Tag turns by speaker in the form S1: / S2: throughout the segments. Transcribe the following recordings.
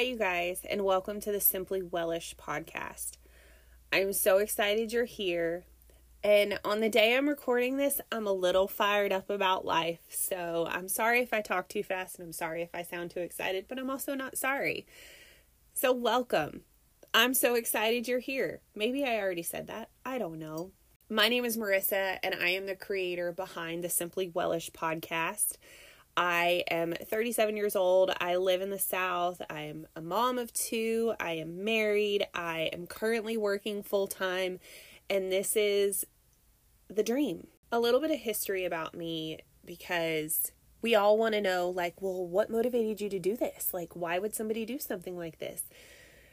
S1: Hi, you guys, and welcome to the Simply Wellish podcast. I'm so excited you're here. And on the day I'm recording this, I'm a little fired up about life. So I'm sorry if I talk too fast and I'm sorry if I sound too excited, but I'm also not sorry. So, welcome. I'm so excited you're here. Maybe I already said that. I don't know. My name is Marissa, and I am the creator behind the Simply Wellish podcast. I am 37 years old. I live in the South. I am a mom of two. I am married. I am currently working full time. And this is the dream. A little bit of history about me because we all want to know, like, well, what motivated you to do this? Like, why would somebody do something like this?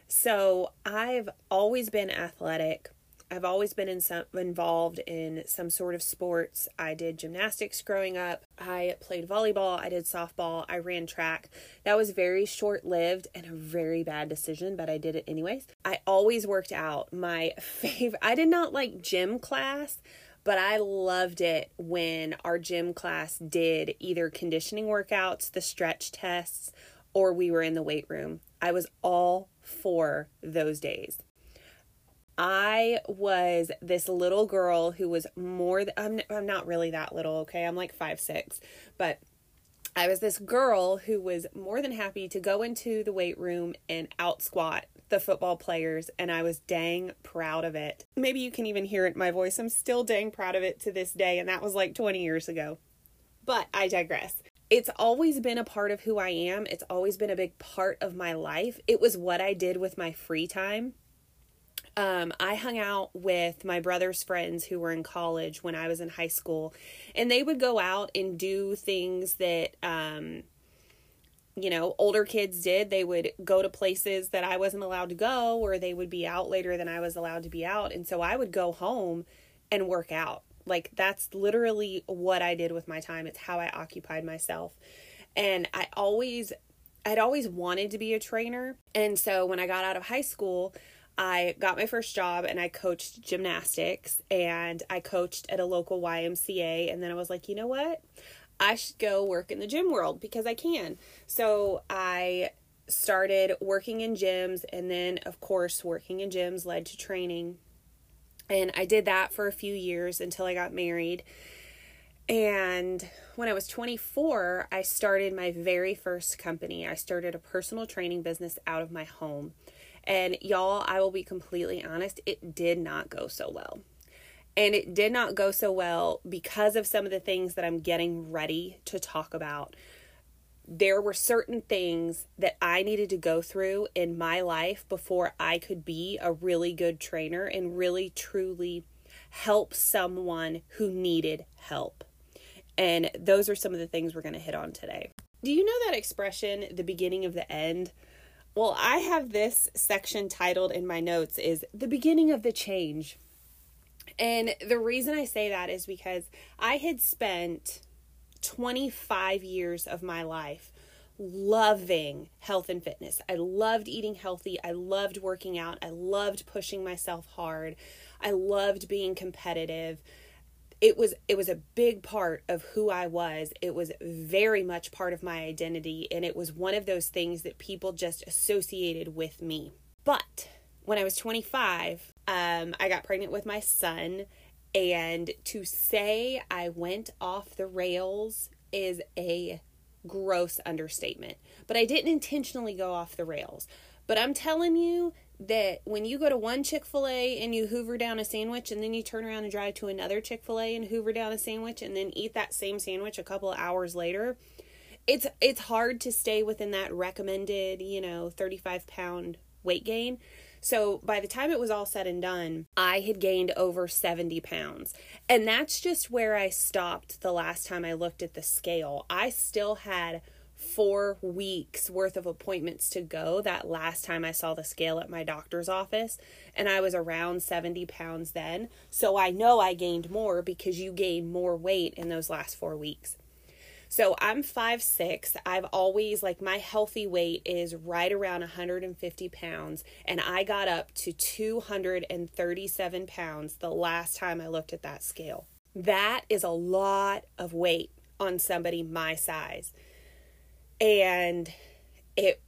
S1: So, I've always been athletic. I've always been in some, involved in some sort of sports. I did gymnastics growing up. I played volleyball. I did softball. I ran track. That was very short lived and a very bad decision, but I did it anyways. I always worked out. My favorite, I did not like gym class, but I loved it when our gym class did either conditioning workouts, the stretch tests, or we were in the weight room. I was all for those days. I was this little girl who was more than, I'm, I'm not really that little, okay? I'm like five, six, but I was this girl who was more than happy to go into the weight room and out squat the football players, and I was dang proud of it. Maybe you can even hear it in my voice. I'm still dang proud of it to this day, and that was like 20 years ago. But I digress. It's always been a part of who I am. It's always been a big part of my life. It was what I did with my free time um, I hung out with my brother's friends who were in college when I was in high school, and they would go out and do things that, um, you know, older kids did. They would go to places that I wasn't allowed to go, or they would be out later than I was allowed to be out. And so I would go home and work out. Like, that's literally what I did with my time. It's how I occupied myself. And I always, I'd always wanted to be a trainer. And so when I got out of high school, I got my first job and I coached gymnastics and I coached at a local YMCA. And then I was like, you know what? I should go work in the gym world because I can. So I started working in gyms and then, of course, working in gyms led to training. And I did that for a few years until I got married. And when I was 24, I started my very first company. I started a personal training business out of my home. And y'all, I will be completely honest, it did not go so well. And it did not go so well because of some of the things that I'm getting ready to talk about. There were certain things that I needed to go through in my life before I could be a really good trainer and really truly help someone who needed help. And those are some of the things we're going to hit on today. Do you know that expression, the beginning of the end? Well, I have this section titled in my notes is the beginning of the change. And the reason I say that is because I had spent 25 years of my life loving health and fitness. I loved eating healthy. I loved working out. I loved pushing myself hard. I loved being competitive it was it was a big part of who I was. It was very much part of my identity and it was one of those things that people just associated with me. But when I was 25, um, I got pregnant with my son and to say I went off the rails is a gross understatement. But I didn't intentionally go off the rails. But I'm telling you that when you go to one Chick fil A and you hoover down a sandwich and then you turn around and drive to another Chick fil A and hoover down a sandwich and then eat that same sandwich a couple of hours later, it's it's hard to stay within that recommended, you know, 35 pound weight gain. So by the time it was all said and done, I had gained over 70 pounds. And that's just where I stopped the last time I looked at the scale. I still had four weeks worth of appointments to go that last time I saw the scale at my doctor's office, and I was around 70 pounds then. So I know I gained more because you gain more weight in those last four weeks. So I'm five six. I've always like my healthy weight is right around 150 pounds, and I got up to 237 pounds the last time I looked at that scale. That is a lot of weight on somebody my size and it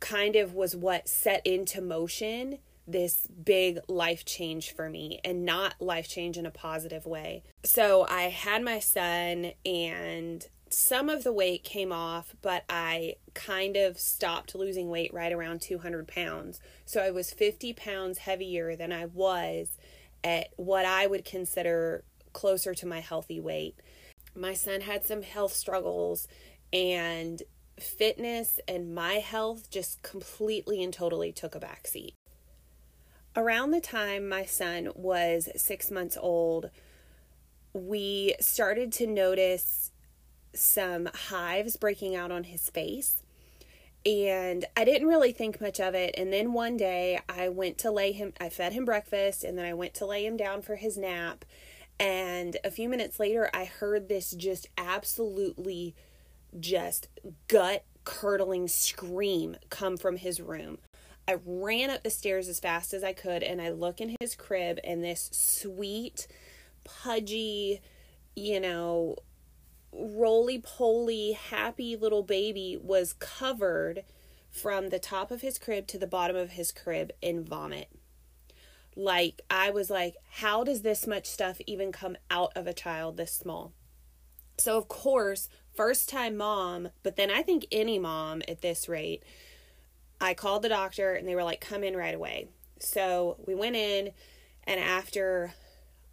S1: kind of was what set into motion this big life change for me and not life change in a positive way. So I had my son and some of the weight came off, but I kind of stopped losing weight right around 200 pounds. So I was 50 pounds heavier than I was at what I would consider closer to my healthy weight. My son had some health struggles, and fitness and my health just completely and totally took a backseat. Around the time my son was six months old, we started to notice some hives breaking out on his face. And I didn't really think much of it. And then one day I went to lay him, I fed him breakfast, and then I went to lay him down for his nap. And a few minutes later, I heard this just absolutely just gut curdling scream come from his room. I ran up the stairs as fast as I could and I look in his crib and this sweet, pudgy, you know, roly poly, happy little baby was covered from the top of his crib to the bottom of his crib in vomit. Like, I was like, how does this much stuff even come out of a child this small? So, of course, first time mom, but then I think any mom at this rate, I called the doctor and they were like, come in right away. So we went in, and after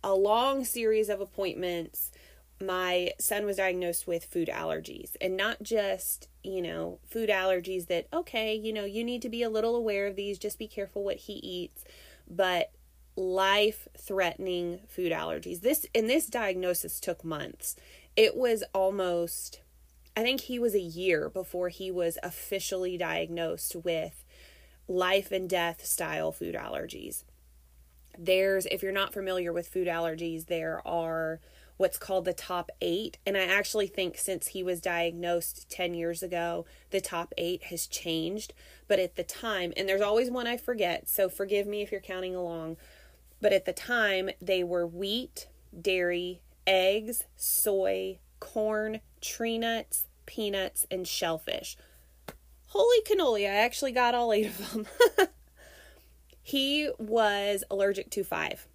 S1: a long series of appointments, my son was diagnosed with food allergies and not just, you know, food allergies that, okay, you know, you need to be a little aware of these, just be careful what he eats, but life threatening food allergies. This and this diagnosis took months. It was almost I think he was a year before he was officially diagnosed with life and death style food allergies. There's if you're not familiar with food allergies, there are what's called the top eight. And I actually think since he was diagnosed 10 years ago, the top eight has changed. But at the time, and there's always one I forget, so forgive me if you're counting along. But at the time, they were wheat, dairy, eggs, soy, corn, tree nuts, peanuts, and shellfish. Holy cannoli, I actually got all eight of them. he was allergic to five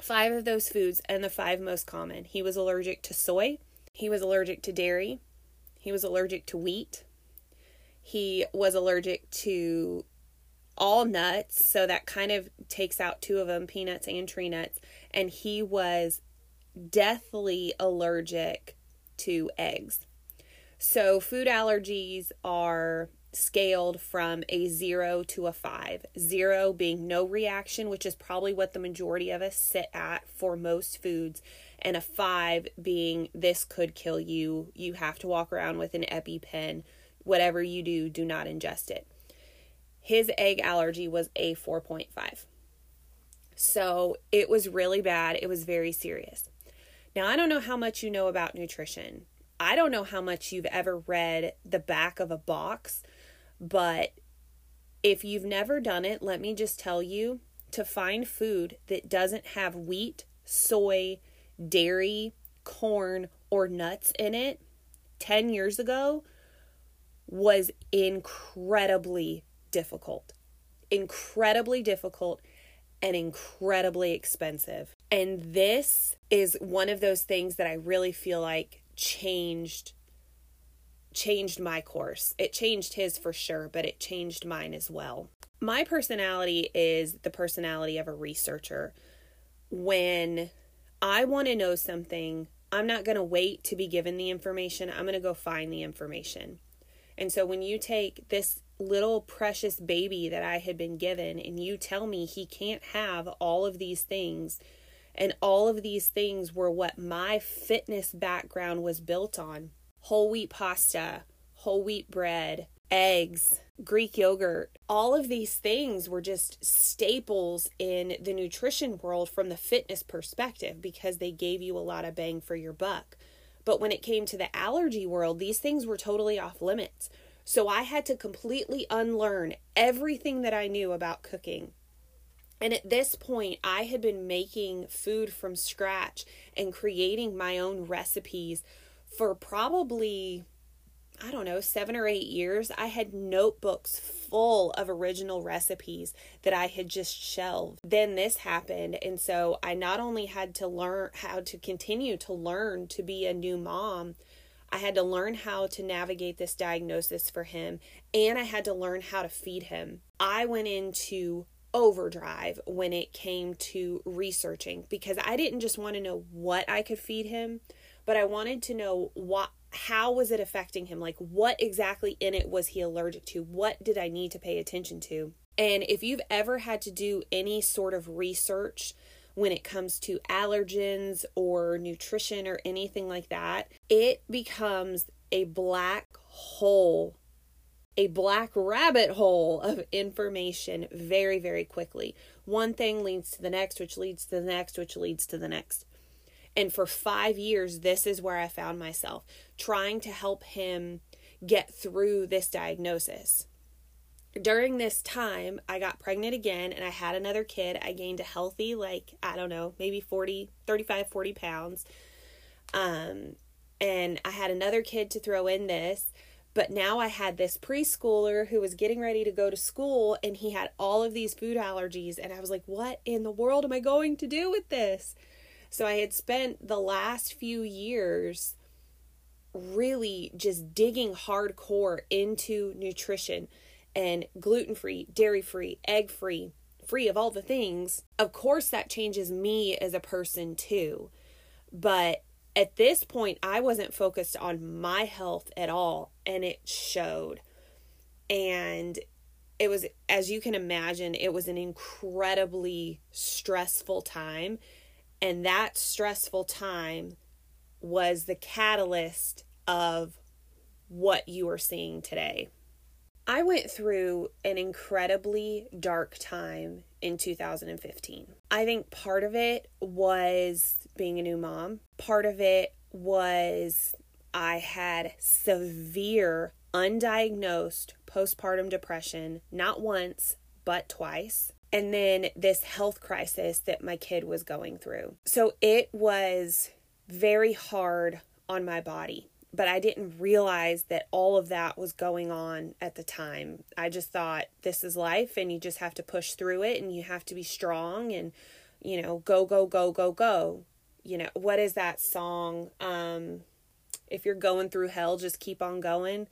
S1: five of those foods and the five most common. He was allergic to soy, he was allergic to dairy, he was allergic to wheat, he was allergic to all nuts, so that kind of takes out two of them peanuts and tree nuts, and he was deathly allergic to eggs. So, food allergies are scaled from a zero to a five. Zero being no reaction, which is probably what the majority of us sit at for most foods, and a five being this could kill you. You have to walk around with an EpiPen. Whatever you do, do not ingest it. His egg allergy was a 4.5. So it was really bad. It was very serious. Now, I don't know how much you know about nutrition. I don't know how much you've ever read the back of a box but if you've never done it, let me just tell you to find food that doesn't have wheat, soy, dairy, corn, or nuts in it 10 years ago was incredibly difficult. Incredibly difficult and incredibly expensive. And this is one of those things that I really feel like changed changed my course. It changed his for sure, but it changed mine as well. My personality is the personality of a researcher. When I want to know something, I'm not going to wait to be given the information. I'm going to go find the information. And so when you take this little precious baby that I had been given and you tell me he can't have all of these things, and all of these things were what my fitness background was built on, whole wheat pasta, whole wheat bread, eggs, Greek yogurt. All of these things were just staples in the nutrition world from the fitness perspective because they gave you a lot of bang for your buck. But when it came to the allergy world, these things were totally off limits. So I had to completely unlearn everything that I knew about cooking. And at this point, I had been making food from scratch and creating my own recipes for probably I don't know, seven or eight years, I had notebooks full of original recipes that I had just shelved. Then this happened. And so I not only had to learn how to continue to learn to be a new mom, I had to learn how to navigate this diagnosis for him, and I had to learn how to feed him. I went into overdrive when it came to researching because I didn't just want to know what I could feed him, but I wanted to know what how was it affecting him? Like what exactly in it was he allergic to? What did I need to pay attention to? And if you've ever had to do any sort of research when it comes to allergens or nutrition or anything like that, it becomes a black hole a black rabbit hole of information very, very quickly. One thing leads to the next, which leads to the next, which leads to the next. And for five years, this is where I found myself trying to help him get through this diagnosis. During this time, I got pregnant again and I had another kid. I gained a healthy, like, I don't know, maybe 40, 35, 40 pounds. Um, and I had another kid to throw in this but now I had this preschooler who was getting ready to go to school and he had all of these food allergies. And I was like, what in the world am I going to do with this? So I had spent the last few years really just digging hardcore into nutrition and gluten free, dairy free, egg free, free of all the things. Of course, that changes me as a person too. But at this point, I wasn't focused on my health at all, and it showed. And it was, as you can imagine, it was an incredibly stressful time. And that stressful time was the catalyst of what you are seeing today. I went through an incredibly dark time in 2015. I think part of it was being a new mom. Part of it was I had severe undiagnosed postpartum depression, not once, but twice. And then this health crisis that my kid was going through. So it was very hard on my body, but I didn't realize that all of that was going on at the time. I just thought this is life and you just have to push through it and you have to be strong and, you know, go, go, go, go, go you know, what is that song? Um, if you're going through hell, just keep on going.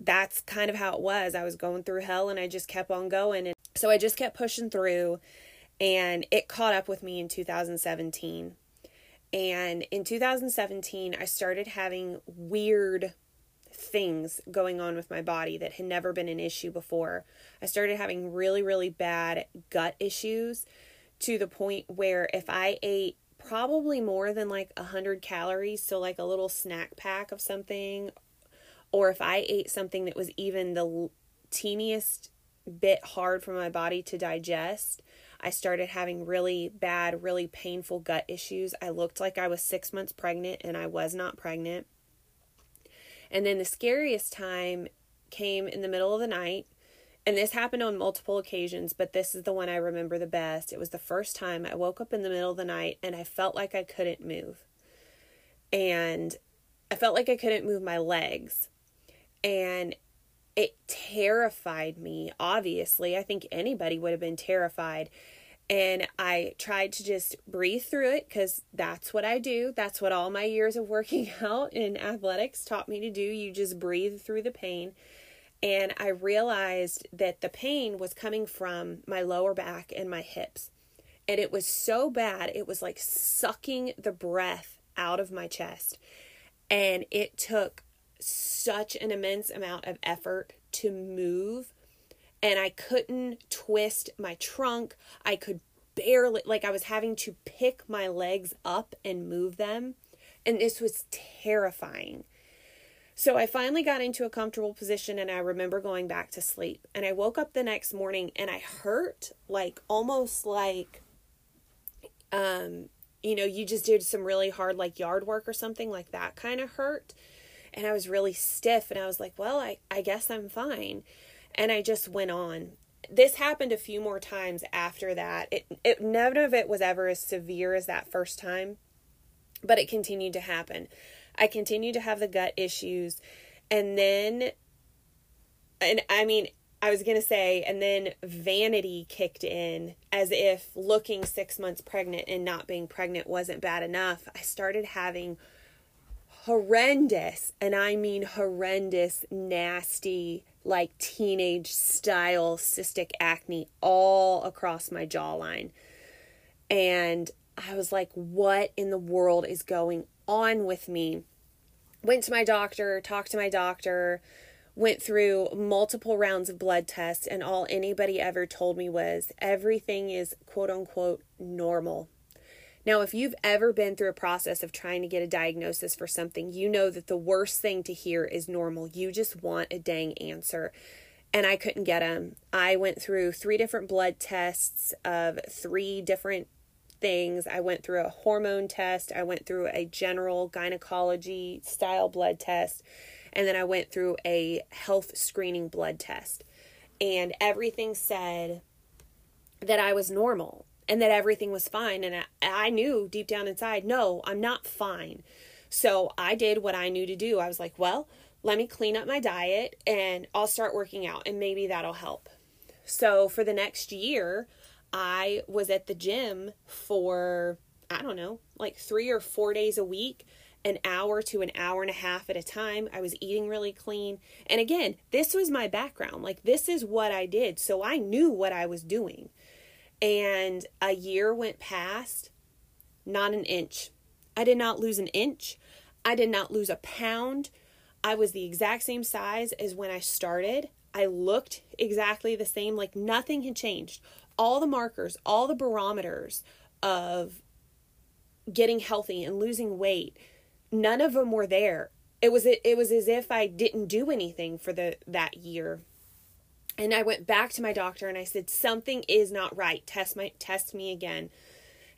S1: That's kind of how it was. I was going through hell and I just kept on going. And so I just kept pushing through and it caught up with me in 2017. And in 2017, I started having weird things going on with my body that had never been an issue before. I started having really, really bad gut issues to the point where if I ate probably more than like a 100 calories, so like a little snack pack of something, or if I ate something that was even the teeniest bit hard for my body to digest, I started having really bad, really painful gut issues. I looked like I was six months pregnant and I was not pregnant. And then the scariest time came in the middle of the night and this happened on multiple occasions, but this is the one I remember the best. It was the first time I woke up in the middle of the night and I felt like I couldn't move. And I felt like I couldn't move my legs. And it terrified me, obviously. I think anybody would have been terrified. And I tried to just breathe through it because that's what I do. That's what all my years of working out in athletics taught me to do. You just breathe through the pain. And I realized that the pain was coming from my lower back and my hips. And it was so bad, it was like sucking the breath out of my chest. And it took such an immense amount of effort to move. And I couldn't twist my trunk. I could barely, like, I was having to pick my legs up and move them. And this was terrifying. So I finally got into a comfortable position and I remember going back to sleep. And I woke up the next morning and I hurt like almost like um you know, you just did some really hard like yard work or something like that kind of hurt. And I was really stiff and I was like, well, I I guess I'm fine. And I just went on. This happened a few more times after that. It, it none of it was ever as severe as that first time, but it continued to happen. I continued to have the gut issues And then, and I mean, I was going to say, and then vanity kicked in as if looking six months pregnant and not being pregnant wasn't bad enough. I started having horrendous, and I mean horrendous, nasty, like teenage style cystic acne all across my jawline. And I was like, what in the world is going on with me? Went to my doctor, talked to my doctor, went through multiple rounds of blood tests, and all anybody ever told me was everything is quote unquote normal. Now, if you've ever been through a process of trying to get a diagnosis for something, you know that the worst thing to hear is normal. You just want a dang answer. And I couldn't get them. I went through three different blood tests of three different things. I went through a hormone test, I went through a general gynecology style blood test, and then I went through a health screening blood test. And everything said that I was normal and that everything was fine. And I, I knew deep down inside, no, I'm not fine. So I did what I knew to do. I was like, well, let me clean up my diet and I'll start working out and maybe that'll help. So for the next year, I was at the gym for, I don't know, like three or four days a week, an hour to an hour and a half at a time. I was eating really clean. And again, this was my background. Like, this is what I did. So I knew what I was doing. And a year went past, not an inch. I did not lose an inch. I did not lose a pound. I was the exact same size as when I started. I looked exactly the same, like nothing had changed all the markers, all the barometers of getting healthy and losing weight, none of them were there. It was it was as if I didn't do anything for the that year. And I went back to my doctor and I said something is not right. Test my test me again.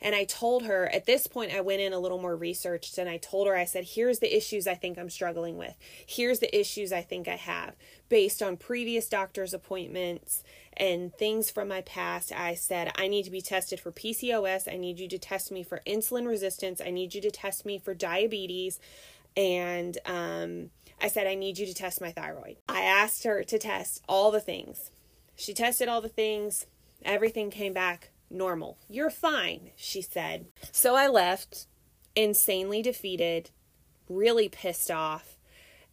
S1: And I told her at this point, I went in a little more researched and I told her, I said, here's the issues I think I'm struggling with. Here's the issues I think I have based on previous doctor's appointments and things from my past. I said, I need to be tested for PCOS. I need you to test me for insulin resistance. I need you to test me for diabetes. And um, I said, I need you to test my thyroid. I asked her to test all the things. She tested all the things. Everything came back normal. You're fine, she said. So I left, insanely defeated, really pissed off,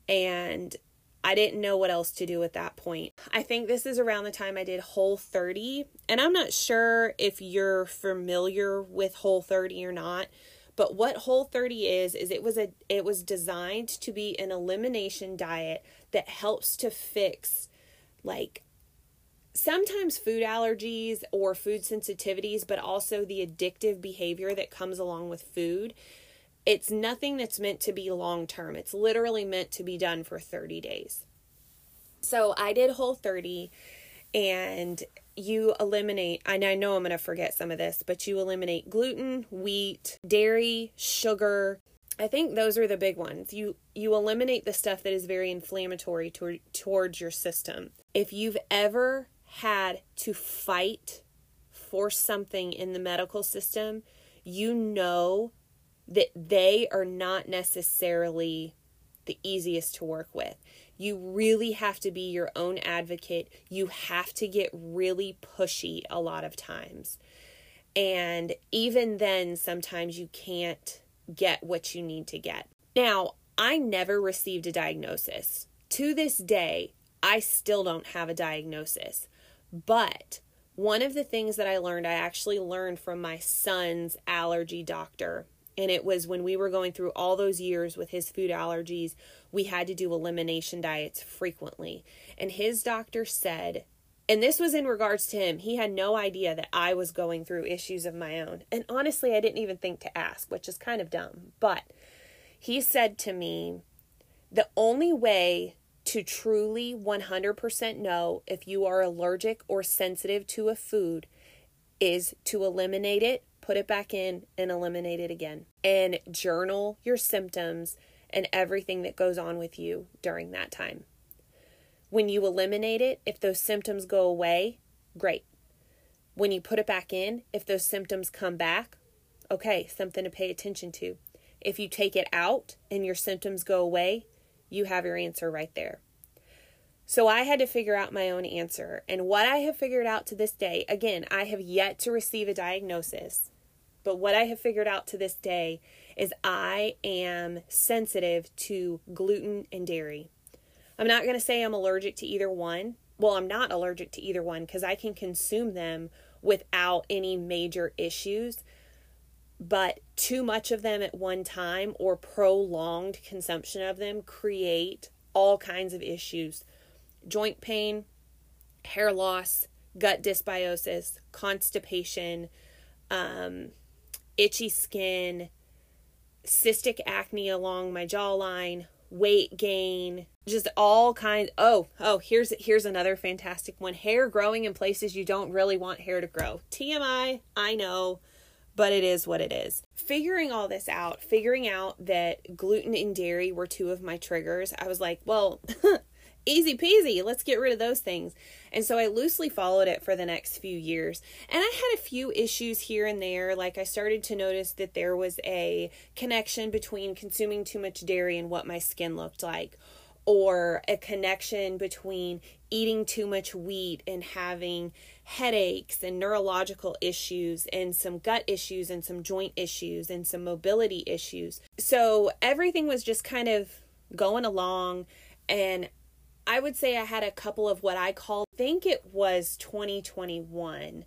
S1: and I didn't know what else to do at that point. I think this is around the time I did Whole 30, and I'm not sure if you're familiar with Whole 30 or not. But what Whole 30 is is it was a it was designed to be an elimination diet that helps to fix like sometimes food allergies or food sensitivities, but also the addictive behavior that comes along with food. It's nothing that's meant to be long term. It's literally meant to be done for 30 days. So I did whole 30 and you eliminate and I know I'm going to forget some of this, but you eliminate gluten, wheat, dairy, sugar. I think those are the big ones. You you eliminate the stuff that is very inflammatory toward, towards your system. If you've ever had to fight for something in the medical system, you know that they are not necessarily the easiest to work with. You really have to be your own advocate. You have to get really pushy a lot of times. And even then, sometimes you can't get what you need to get. Now, I never received a diagnosis. To this day, I still don't have a diagnosis. But one of the things that I learned, I actually learned from my son's allergy doctor. And it was when we were going through all those years with his food allergies, we had to do elimination diets frequently. And his doctor said, and this was in regards to him, he had no idea that I was going through issues of my own. And honestly, I didn't even think to ask, which is kind of dumb. But he said to me, the only way to truly 100% know if you are allergic or sensitive to a food is to eliminate it, put it back in, and eliminate it again. And journal your symptoms and everything that goes on with you during that time. When you eliminate it, if those symptoms go away, great. When you put it back in, if those symptoms come back, okay, something to pay attention to. If you take it out and your symptoms go away, you have your answer right there. So I had to figure out my own answer. And what I have figured out to this day, again, I have yet to receive a diagnosis, but what I have figured out to this day is I am sensitive to gluten and dairy. I'm not going to say I'm allergic to either one. Well, I'm not allergic to either one because I can consume them without any major issues. But too much of them at one time or prolonged consumption of them create all kinds of issues joint pain, hair loss, gut dysbiosis, constipation, um, itchy skin, cystic acne along my jawline, weight gain, just all kinds oh oh here's here's another fantastic one. Hair growing in places you don't really want hair to grow. Tmi i know but it is what it is. Figuring all this out figuring out that gluten and dairy were two of my triggers i was like well easy peasy. Let's get rid of those things. And so I loosely followed it for the next few years. And I had a few issues here and there. Like I started to notice that there was a connection between consuming too much dairy and what my skin looked like, or a connection between eating too much wheat and having headaches and neurological issues and some gut issues and some joint issues and some mobility issues. So everything was just kind of going along and I would say I had a couple of what I call, I think it was 2021.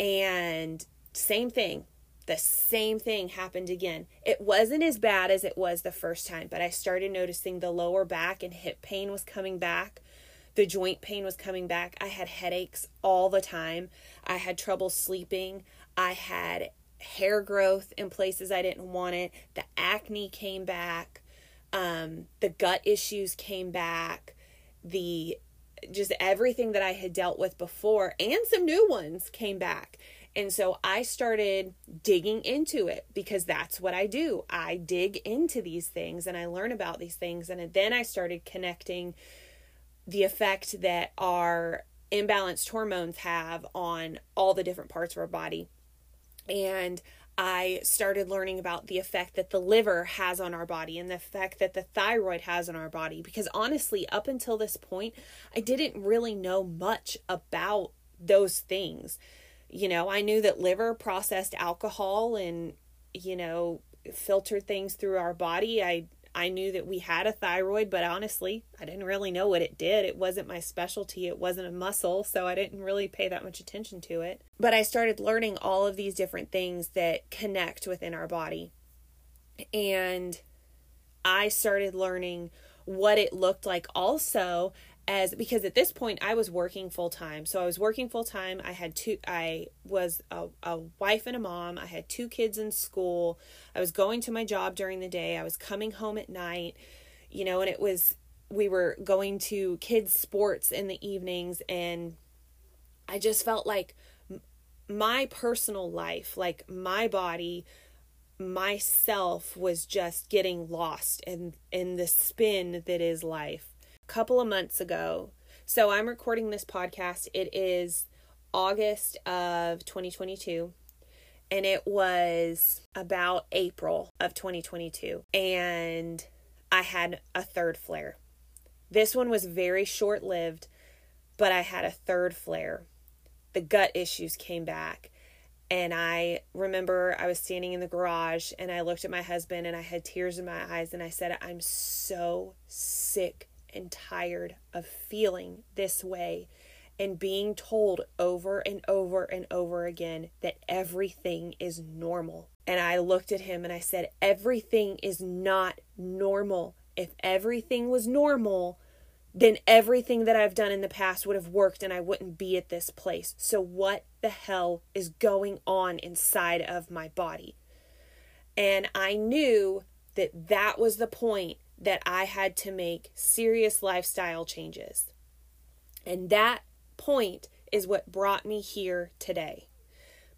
S1: And same thing. The same thing happened again. It wasn't as bad as it was the first time, but I started noticing the lower back and hip pain was coming back. The joint pain was coming back. I had headaches all the time. I had trouble sleeping. I had hair growth in places I didn't want it. The acne came back. Um, the gut issues came back the just everything that I had dealt with before and some new ones came back. And so I started digging into it because that's what I do. I dig into these things and I learn about these things. And then I started connecting the effect that our imbalanced hormones have on all the different parts of our body. And I started learning about the effect that the liver has on our body and the effect that the thyroid has on our body. Because honestly, up until this point, I didn't really know much about those things. You know, I knew that liver processed alcohol and, you know, filtered things through our body. I I knew that we had a thyroid, but honestly, I didn't really know what it did. It wasn't my specialty, it wasn't a muscle, so I didn't really pay that much attention to it. But I started learning all of these different things that connect within our body. And I started learning what it looked like also as because at this point I was working full time. So I was working full time. I had two I was a, a wife and a mom. I had two kids in school. I was going to my job during the day. I was coming home at night. You know, and it was we were going to kids sports in the evenings and I just felt like my personal life, like my body, myself was just getting lost in in the spin that is life couple of months ago. So I'm recording this podcast. It is August of 2022 and it was about April of 2022 and I had a third flare. This one was very short-lived, but I had a third flare. The gut issues came back. And I remember I was standing in the garage and I looked at my husband and I had tears in my eyes and I said, I'm so sick and tired of feeling this way and being told over and over and over again that everything is normal. And I looked at him and I said, Everything is not normal. If everything was normal, then everything that I've done in the past would have worked and I wouldn't be at this place. So, what the hell is going on inside of my body? And I knew that that was the point that I had to make serious lifestyle changes. And that point is what brought me here today.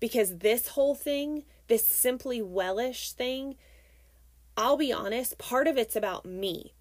S1: Because this whole thing, this simply wellish thing, I'll be honest, part of it's about me.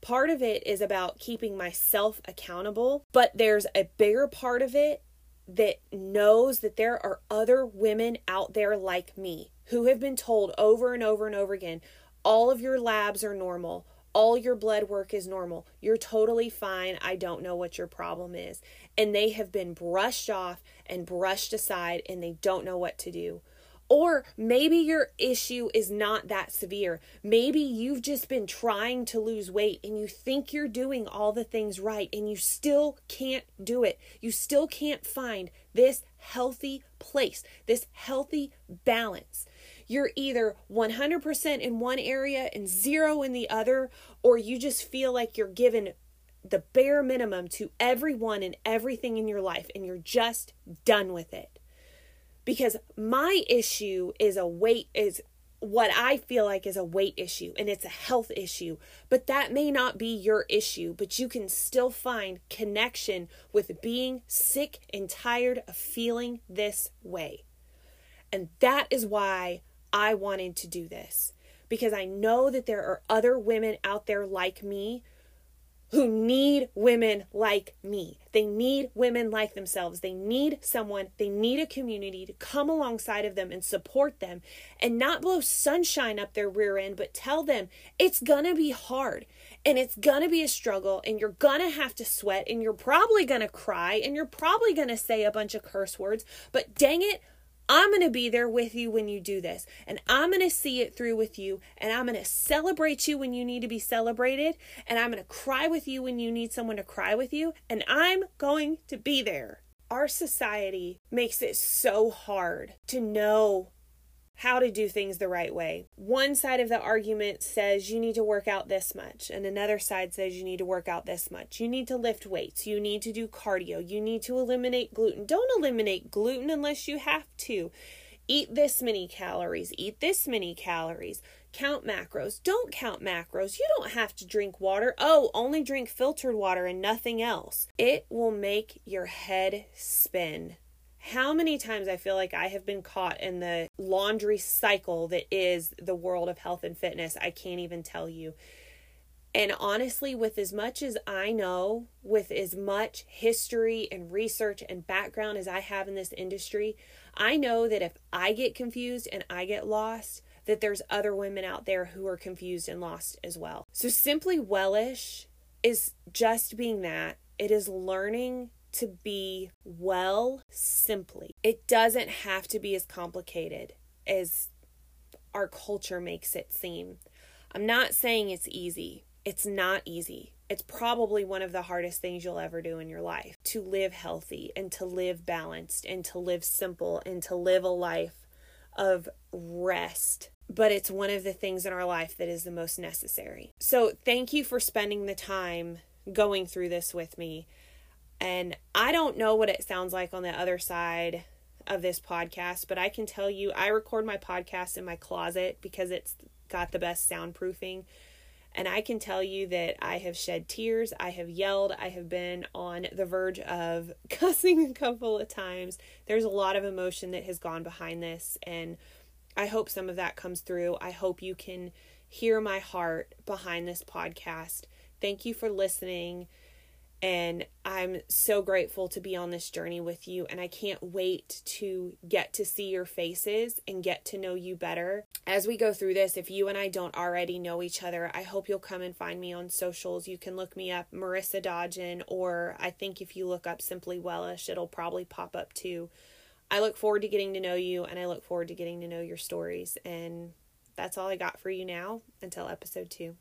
S1: Part of it is about keeping myself accountable, but there's a bigger part of it that knows that there are other women out there like me who have been told over and over and over again all of your labs are normal, all your blood work is normal. You're totally fine. I don't know what your problem is. And they have been brushed off and brushed aside and they don't know what to do. Or maybe your issue is not that severe. Maybe you've just been trying to lose weight and you think you're doing all the things right and you still can't do it. You still can't find this healthy place, this healthy balance. You're either 100% in one area and zero in the other, or you just feel like you're given the bare minimum to everyone and everything in your life and you're just done with it because my issue is a weight is what I feel like is a weight issue and it's a health issue, but that may not be your issue, but you can still find connection with being sick and tired of feeling this way. And that is why I wanted to do this because I know that there are other women out there like me who need women like me. They need women like themselves. They need someone, they need a community to come alongside of them and support them and not blow sunshine up their rear end, but tell them it's gonna be hard and it's gonna be a struggle and you're gonna have to sweat and you're probably gonna cry and you're probably gonna say a bunch of curse words, but dang it, I'm going to be there with you when you do this. And I'm going to see it through with you. And I'm going to celebrate you when you need to be celebrated. And I'm going to cry with you when you need someone to cry with you. And I'm going to be there. Our society makes it so hard to know how to do things the right way. One side of the argument says you need to work out this much, and another side says you need to work out this much. You need to lift weights, you need to do cardio, you need to eliminate gluten. Don't eliminate gluten unless you have to. Eat this many calories, eat this many calories. Count macros. Don't count macros. You don't have to drink water. Oh, only drink filtered water and nothing else. It will make your head spin how many times I feel like I have been caught in the laundry cycle that is the world of health and fitness. I can't even tell you. And honestly, with as much as I know, with as much history and research and background as I have in this industry, I know that if I get confused and I get lost, that there's other women out there who are confused and lost as well. So, Simply Wellish is just being that. It is learning to be well simply. It doesn't have to be as complicated as our culture makes it seem. I'm not saying it's easy. It's not easy. It's probably one of the hardest things you'll ever do in your life to live healthy and to live balanced and to live simple and to live a life of rest. But it's one of the things in our life that is the most necessary. So, thank you for spending the time going through this with me. And I don't know what it sounds like on the other side of this podcast, but I can tell you I record my podcast in my closet because it's got the best soundproofing. And I can tell you that I have shed tears, I have yelled, I have been on the verge of cussing a couple of times. There's a lot of emotion that has gone behind this, and I hope some of that comes through. I hope you can hear my heart behind this podcast. Thank you for listening. And I'm so grateful to be on this journey with you. And I can't wait to get to see your faces and get to know you better. As we go through this, if you and I don't already know each other, I hope you'll come and find me on socials. You can look me up, Marissa Dodgen, or I think if you look up Simply Wellish, it'll probably pop up too. I look forward to getting to know you and I look forward to getting to know your stories. And that's all I got for you now until episode two.